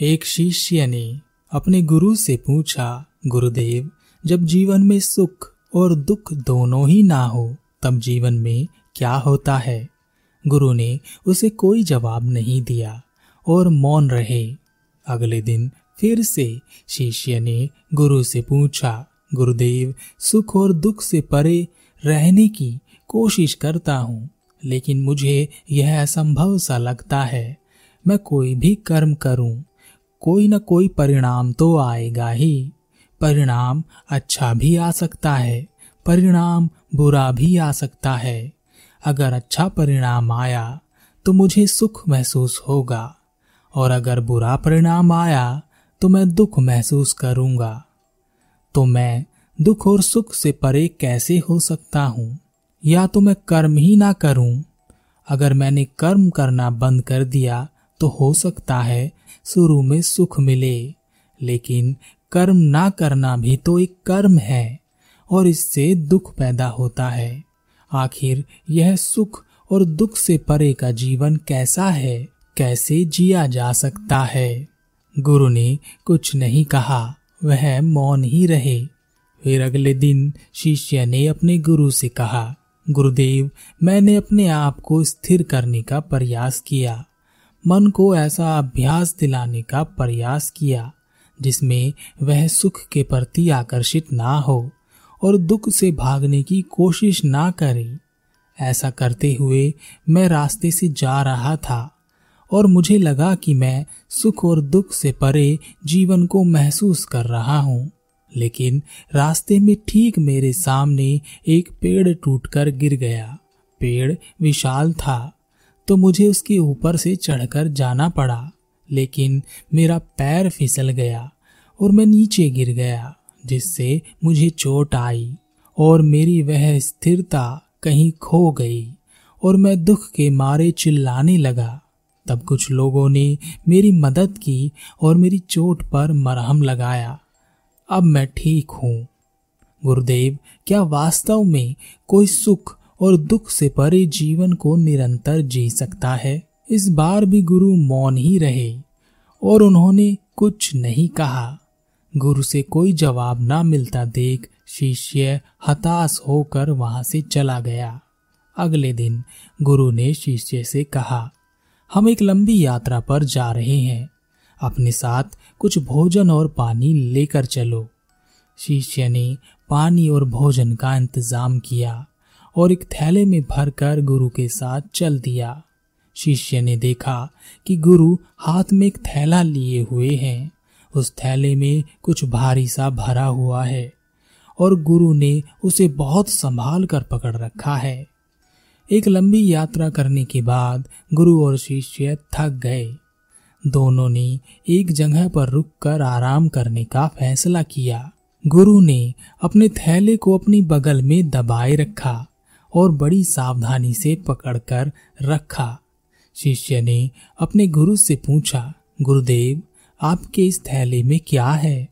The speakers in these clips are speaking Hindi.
एक शिष्य ने अपने गुरु से पूछा, गुरुदेव, जब जीवन में सुख और दुख दोनों ही ना हो, तब जीवन में क्या होता है? गुरु ने उसे कोई जवाब नहीं दिया और मौन रहे। अगले दिन फिर से शिष्य ने गुरु से पूछा, गुरुदेव, सुख और दुख से परे रहने की कोशिश करता हूँ, लेकिन मुझे यह असंभव सा लगता है। मैं कोई भी कर्म करूँ कोई ना कोई परिणाम तो आएगा ही। परिणाम अच्छा भी आ सकता है, परिणाम बुरा भी आ सकता है। अगर अच्छा परिणाम आया तो मुझे सुख महसूस होगा। और अगर बुरा परिणाम आया तो मैं दुख महसूस करूँगा। तो मैं दुख और सुख से परे कैसे हो सकता हूँ? या तो मैं कर्म ही ना करूँ? अगर मैंने कर्म करना बंद कर दिया तो हो सकता है शुरू में सुख मिले, लेकिन कर्म ना करना भी तो एक कर्म है, और इससे दुख पैदा होता है। आखिर यह सुख और दुख से परे का जीवन कैसा है, कैसे जिया जा सकता है? गुरु ने कुछ नहीं कहा, वह मौन ही रहे। फिर अगले दिन शिष्य ने अपने गुरु से कहा, गुरुदेव, मैंने अपने आप को स्थिर करने का प्रयास किया। मन को ऐसा अभ्यास दिलाने का प्रयास किया, जिसमें वह सुख के प्रति आकर्षित ना हो और दुख से भागने की कोशिश ना करे। ऐसा करते हुए मैं रास्ते से जा रहा था और मुझे लगा कि मैं सुख और दुख से परे जीवन को महसूस कर रहा हूँ, लेकिन रास्ते में ठीक मेरे सामने एक पेड़ टूटकर गिर गया। पेड़ विशाल था। तो मुझे उसके ऊपर से चढ़कर जाना पड़ा, लेकिन मेरा पैर फिसल गया और मैं नीचे गिर गया, जिससे मुझे चोट आई और मेरी वह स्थिरता कहीं खो गई और मैं दुख के मारे चिल्लाने लगा। तब कुछ लोगों ने मेरी मदद की और मेरी चोट पर मरहम लगाया। अब मैं ठीक हूँ। गुरुदेव, क्या वास्तव में कोई सुख और दुख से परे जीवन को निरंतर जी सकता है। इस बार भी गुरु मौन ही रहे, और उन्होंने कुछ नहीं कहा। गुरु से कोई जवाब ना मिलता देख शिष्य हताश होकर वहाँ से चला गया। अगले दिन गुरु ने शिष्य से कहा, हम एक लंबी यात्रा पर जा रहे हैं। अपने साथ कुछ भोजन और पानी लेकर चलो। शिष्य ने पानी और भोजन का इंतज़ाम किया। और एक थैले में भरकर गुरु के साथ चल दिया। शिष्य ने देखा कि गुरु हाथ में एक थैला लिए हुए हैं। उस थैले में कुछ भारी सा भरा हुआ है और गुरु ने उसे बहुत संभाल कर पकड़ रखा है। एक लंबी यात्रा करने के बाद गुरु और शिष्य थक गए। दोनों ने एक जगह पर रुककर आराम करने का फैसला किया। गुरु ने अपने थैले को अपनी बगल में दबाए रखा। और बड़ी सावधानी से पकड़कर रखा। शिष्य ने अपने गुरु से पूछा, गुरुदेव, आपके इस थैले में क्या है?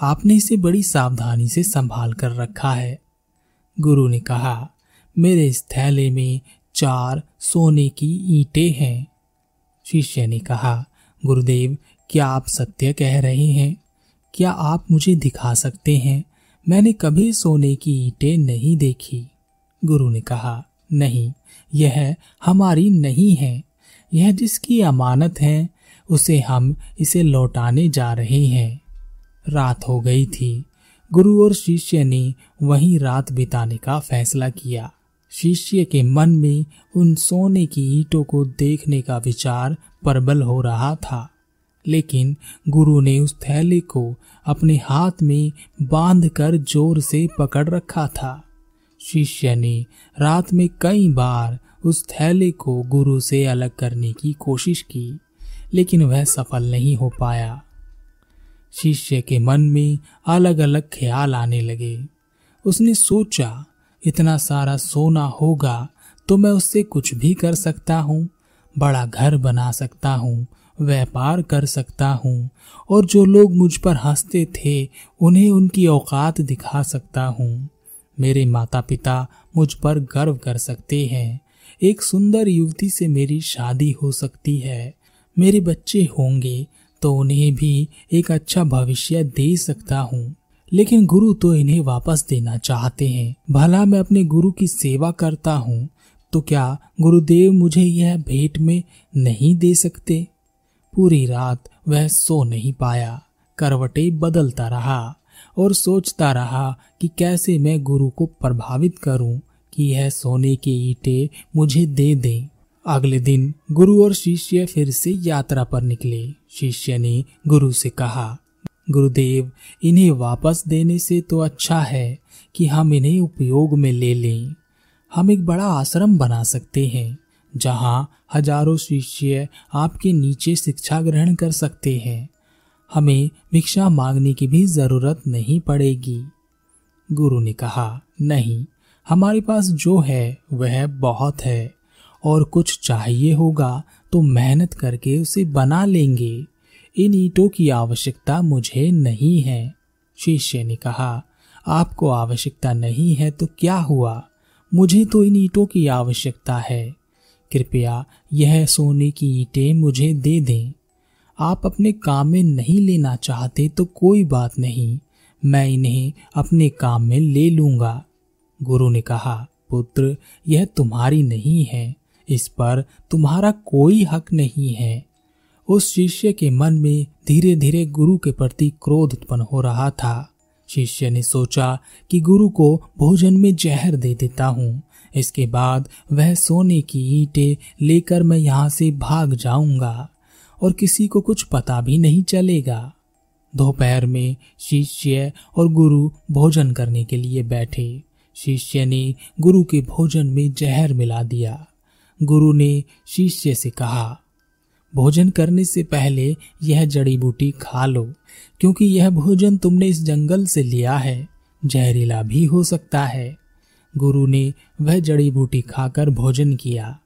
आपने इसे बड़ी सावधानी से संभाल कर रखा है। गुरु ने कहा, मेरे इस थैले में चार सोने की ईंटें हैं। शिष्य ने कहा, गुरुदेव, क्या आप सत्य कह रहे हैं? क्या आप मुझे दिखा सकते हैं? मैंने कभी सोने की ईंटें नहीं देखी। गुरु ने कहा, नहीं, यह हमारी नहीं है। यह जिसकी अमानत है, उसे हम इसे लौटाने जा रहे हैं। रात हो गई थी। गुरु और शिष्य ने वहीं रात बिताने का फैसला किया। शिष्य के मन में उन सोने की ईंटों को देखने का विचार प्रबल हो रहा था। लेकिन गुरु ने उस थैले को अपने हाथ में बांधकर ज़ोर से पकड़ रखा था। शिष्य ने रात में कई बार उस थैले को गुरु से अलग करने की कोशिश की, लेकिन वह सफल नहीं हो पाया। शिष्य के मन में अलग अलग ख्याल आने लगे। उसने सोचा, इतना सारा सोना होगा तो मैं उससे कुछ भी कर सकता हूँ, बड़ा घर बना सकता हूँ, व्यापार कर सकता हूँ, और जो लोग मुझ पर हँसते थे, उन्हें उनकी औकात दिखा सकता हूँ। मेरे माता पिता मुझ पर गर्व कर सकते हैं। एक सुंदर युवती से मेरी शादी हो सकती है। मेरे बच्चे होंगे तो उन्हें भी एक अच्छा भविष्य दे सकता हूँ। लेकिन गुरु तो इन्हें वापस देना चाहते हैं। भला मैं अपने गुरु की सेवा करता हूँ तो क्या गुरुदेव मुझे यह भेंट में नहीं दे सकते? पूरी रात वह सो नहीं पाया। करवटे बदलता रहा। और सोचता रहा कि कैसे मैं गुरु को प्रभावित करूँ कि यह सोने के ईटे मुझे दे दें। अगले दिन गुरु और शिष्य फिर से यात्रा पर निकले। शिष्य ने गुरु से कहा, गुरुदेव, इन्हें वापस देने से तो अच्छा है कि हम इन्हें उपयोग में ले लें। हम एक बड़ा आश्रम बना सकते हैं, जहाँ हज़ारों शिष्य आपके नीचे शिक्षा ग्रहण कर सकते हैं। हमें भिक्षा मांगने की भी ज़रूरत नहीं पड़ेगी। गुरु ने कहा, नहीं, हमारे पास जो है, वह बहुत है। और कुछ चाहिए होगा तो मेहनत करके उसे बना लेंगे। इन ईटों की आवश्यकता मुझे नहीं है। शिष्य ने कहा, आपको आवश्यकता नहीं है तो क्या हुआ? मुझे तो इन ईटों की आवश्यकता है। कृपया यह सोने की ईटें मुझे दे दें। आप अपने काम में नहीं लेना चाहते तो कोई बात नहीं। मैं इन्हें अपने काम में ले लूँगा। गुरु ने कहा, पुत्र, यह तुम्हारी नहीं है। इस पर तुम्हारा कोई हक नहीं है। उस शिष्य के मन में धीरे धीरे गुरु के प्रति क्रोध उत्पन्न हो रहा था। शिष्य ने सोचा कि गुरु को भोजन में जहर दे देता हूँ। इसके बाद वह सोने की ईंटें लेकर मैं यहाँ से भाग जाऊँगा। और किसी को कुछ पता भी नहीं चलेगा। दोपहर में शिष्य और गुरु भोजन करने के लिए बैठे। शिष्य ने गुरु के भोजन में जहर मिला दिया। गुरु ने शिष्य से कहा, भोजन करने से पहले यह जड़ी बूटी खा लो, क्योंकि यह भोजन तुमने इस जंगल से लिया है। जहरीला भी हो सकता है। गुरु ने वह जड़ी बूटी खाकर भोजन किया।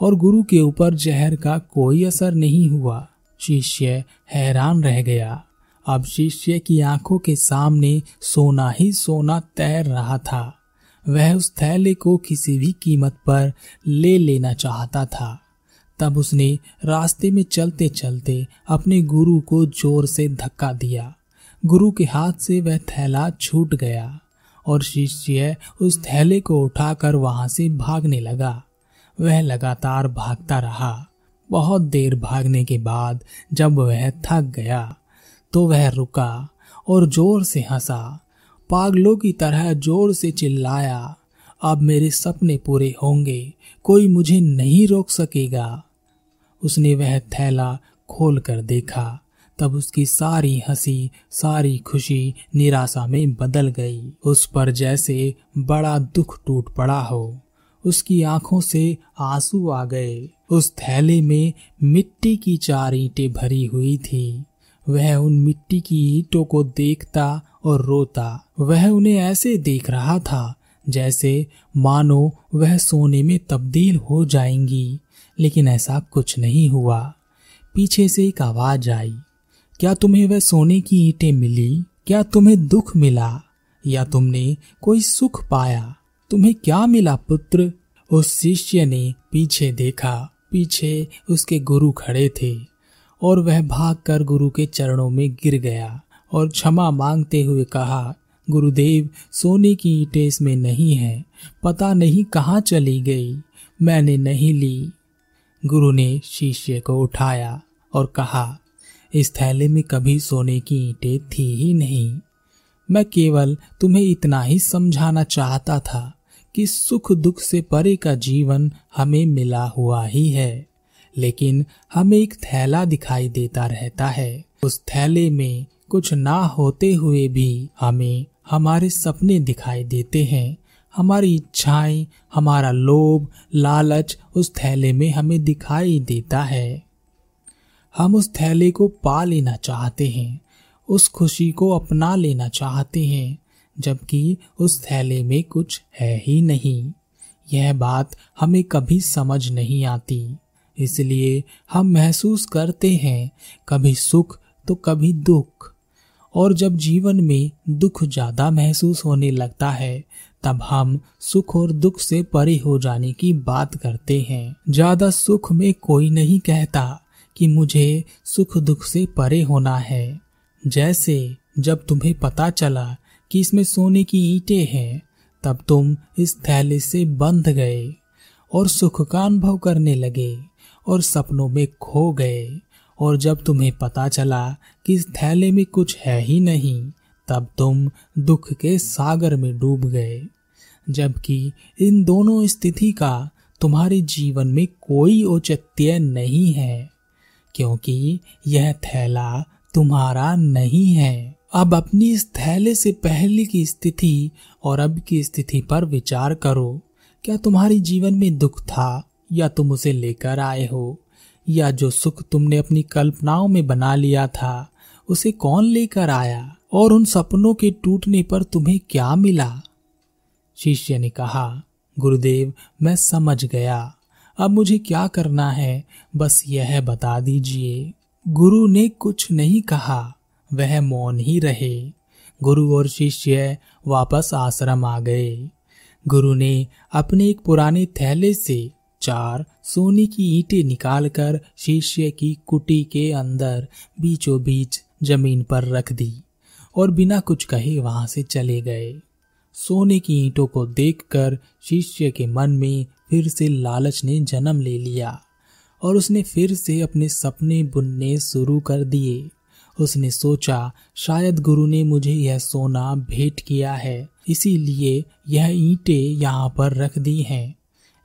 और गुरु के ऊपर जहर का कोई असर नहीं हुआ। शिष्य हैरान रह गया। अब शिष्य की आँखों के सामने सोना ही सोना तैर रहा था। वह उस थैले को किसी भी कीमत पर ले लेना चाहता था। तब उसने रास्ते में चलते चलते अपने गुरु को ज़ोर से धक्का दिया। गुरु के हाथ से वह थैला छूट गया और शिष्य उस थैले को उठाकर वहाँ से भागने लगा। वह लगातार भागता रहा। बहुत देर भागने के बाद जब वह थक गया तो वह रुका और ज़ोर से हंसा। पागलों की तरह ज़ोर से चिल्लाया, अब मेरे सपने पूरे होंगे, कोई मुझे नहीं रोक सकेगा। उसने वह थैला खोल कर देखा। तब उसकी सारी हँसी, सारी खुशी निराशा में बदल गई। उस पर जैसे बड़ा दुख टूट पड़ा हो। उसकी आँखों से आँसू आ गए। उस थैले में मिट्टी की चार ईंटें भरी हुई थी। वह उन मिट्टी की ईंटों को देखता और रोता। वह उन्हें ऐसे देख रहा था, जैसे, मानो, वह सोने में तब्दील हो जाएँगी। लेकिन ऐसा कुछ नहीं हुआ। पीछे से एक आवाज़ आई। क्या तुम्हें वह सोने की ईंटें मिली? क्या तुम्हें दुख मिला? या तुमने कोई सुख पाया? तुम्हें क्या मिला पुत्र? उस शिष्य ने पीछे देखा। पीछे उसके गुरु खड़े थे और वह भागकर गुरु के चरणों में गिर गया और क्षमा मांगते हुए कहा, गुरुदेव, सोने की ईटे इसमें नहीं है। पता नहीं कहाँ चली गई। मैंने नहीं ली। गुरु ने शिष्य को उठाया और कहा, इस थैले में कभी सोने की ईंटें थी ही नहीं। मैं केवल तुम्हें इतना ही समझाना चाहता था। कि सुख दुख से परे का जीवन हमें मिला हुआ ही है। लेकिन हमें एक थैला दिखाई देता रहता है। उस थैले में कुछ ना होते हुए भी हमें हमारे सपने दिखाई देते हैं। हमारी इच्छाएँ, हमारा लोभ, लालच उस थैले में हमें दिखाई देता है। हम उस थैले को पा लेना चाहते हैं। उस खुशी को अपना लेना चाहते हैं। जबकि उस थैले में कुछ है ही नहीं। यह बात हमें कभी समझ नहीं आती। इसलिए हम महसूस करते हैं, कभी सुख तो कभी दुख। और जब जीवन में दुख ज़्यादा महसूस होने लगता है, तब हम सुख और दुख से परे हो जाने की बात करते हैं। ज़्यादा सुख में कोई नहीं कहता कि मुझे सुख दुख से परे होना है। जैसे जब तुम्हें पता चला कि इसमें सोने की ईंटें हैं, तब तुम इस थैले से बंध गए और सुख का अनुभव करने लगे और सपनों में खो गए। और जब तुम्हें पता चला कि इस थैले में कुछ है ही नहीं, तब तुम दुख के सागर में डूब गए। जबकि इन दोनों स्थिति का तुम्हारे जीवन में कोई औचित्य नहीं है, क्योंकि यह थैला तुम्हारा नहीं है। अब अपनी इस थैले से पहले की स्थिति और अब की स्थिति पर विचार करो। क्या तुम्हारे जीवन में दुख था, या तुम उसे लेकर आए हो, या जो सुख तुमने अपनी कल्पनाओं में बना लिया था, उसे कौन लेकर आया, और उन सपनों के टूटने पर तुम्हें क्या मिला? शिष्य ने कहा, गुरुदेव, मैं समझ गया। अब मुझे क्या करना है, बस यह बता दीजिए। गुरु ने कुछ नहीं कहा। वह मौन ही रहे। गुरु और शिष्य वापस आश्रम आ गए। गुरु ने अपने एक पुराने थैले से चार सोने की ईंटें निकालकर शिष्य की कुटी के अंदर बीचों बीच ज़मीन पर रख दी और बिना कुछ कहे वहाँ से चले गए। सोने की ईंटों को देखकर शिष्य के मन में फिर से लालच ने जन्म ले लिया और उसने फिर से अपने सपने बुनने शुरू कर दिए। उसने सोचा, शायद गुरु ने मुझे यह सोना भेंट किया है, इसीलिए यह ईंटें यहाँ पर रख दी हैं।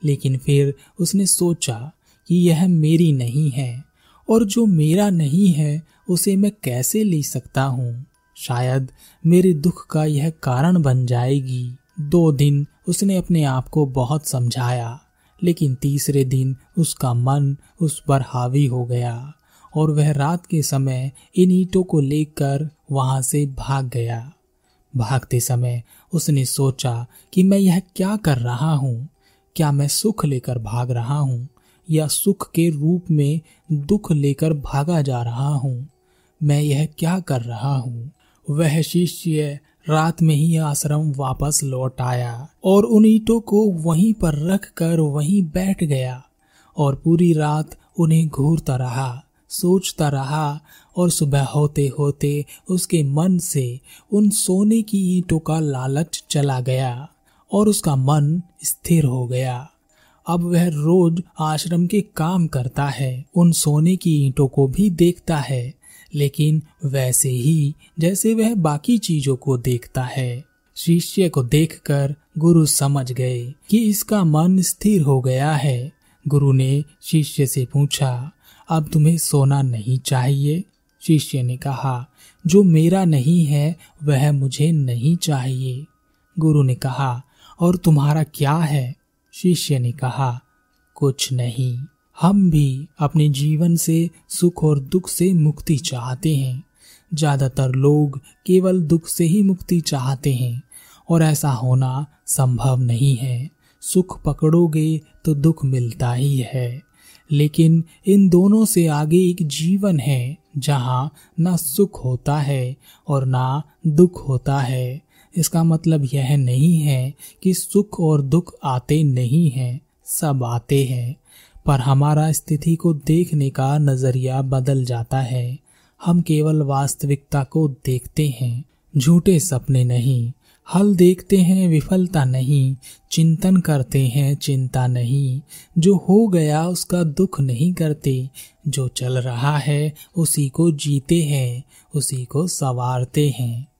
लेकिन फिर उसने सोचा कि यह मेरी नहीं है, और जो मेरा नहीं है, उसे मैं कैसे ले सकता हूँ? शायद मेरे दुख का यह कारण बन जाएगी। दो दिन उसने अपने आप को बहुत समझाया, लेकिन तीसरे दिन उसका मन उस पर हावी हो गया। और वह रात के समय इन ईटों को लेकर वहाँ से भाग गया। भागते समय उसने सोचा कि मैं यह क्या कर रहा हूँ? क्या मैं सुख लेकर भाग रहा हूँ? या सुख के रूप में दुख लेकर भागा जा रहा हूँ? मैं यह क्या कर रहा हूँ? वह शिष्य रात में ही आश्रम वापस लौट आया और उन ईटों को वहीं पर रख कर वहीं बैठ गया और पूरी रात उन्हें घूरता रहा। सोचता रहा और सुबह होते होते उसके मन से उन सोने की ईंटों का लालच चला गया और उसका मन स्थिर हो गया। अब वह रोज आश्रम के काम करता है, उन सोने की ईंटों को भी देखता है, लेकिन वैसे ही जैसे वह बाकी चीज़ों को देखता है। शिष्य को देखकर गुरु समझ गए कि इसका मन स्थिर हो गया है। गुरु ने शिष्य से पूछा अब तुम्हें सोना नहीं चाहिए। शिष्य ने कहा, जो मेरा नहीं है, वह मुझे नहीं चाहिए। गुरु ने कहा, और तुम्हारा क्या है? शिष्य ने कहा, कुछ नहीं। हम भी अपने जीवन से सुख और दुख से मुक्ति चाहते हैं। ज़्यादातर लोग केवल दुख से ही मुक्ति चाहते हैं, और ऐसा होना संभव नहीं है। सुख पकड़ोगे तो दुख मिलता ही है। लेकिन इन दोनों से आगे एक जीवन है, जहाँ न सुख होता है और ना दुख होता है। इसका मतलब यह नहीं है कि सुख और दुख आते नहीं हैं, सब आते हैं। पर हमारा स्थिति को देखने का नज़रिया बदल जाता है। हम केवल वास्तविकता को देखते हैं, झूठे सपने नहीं। हल देखते हैं, विफलता नहीं, चिंतन करते हैं, चिंता नहीं। जो हो गया, उसका दुख नहीं करते। जो चल रहा है, उसी को जीते हैं, उसी को सवारते हैं।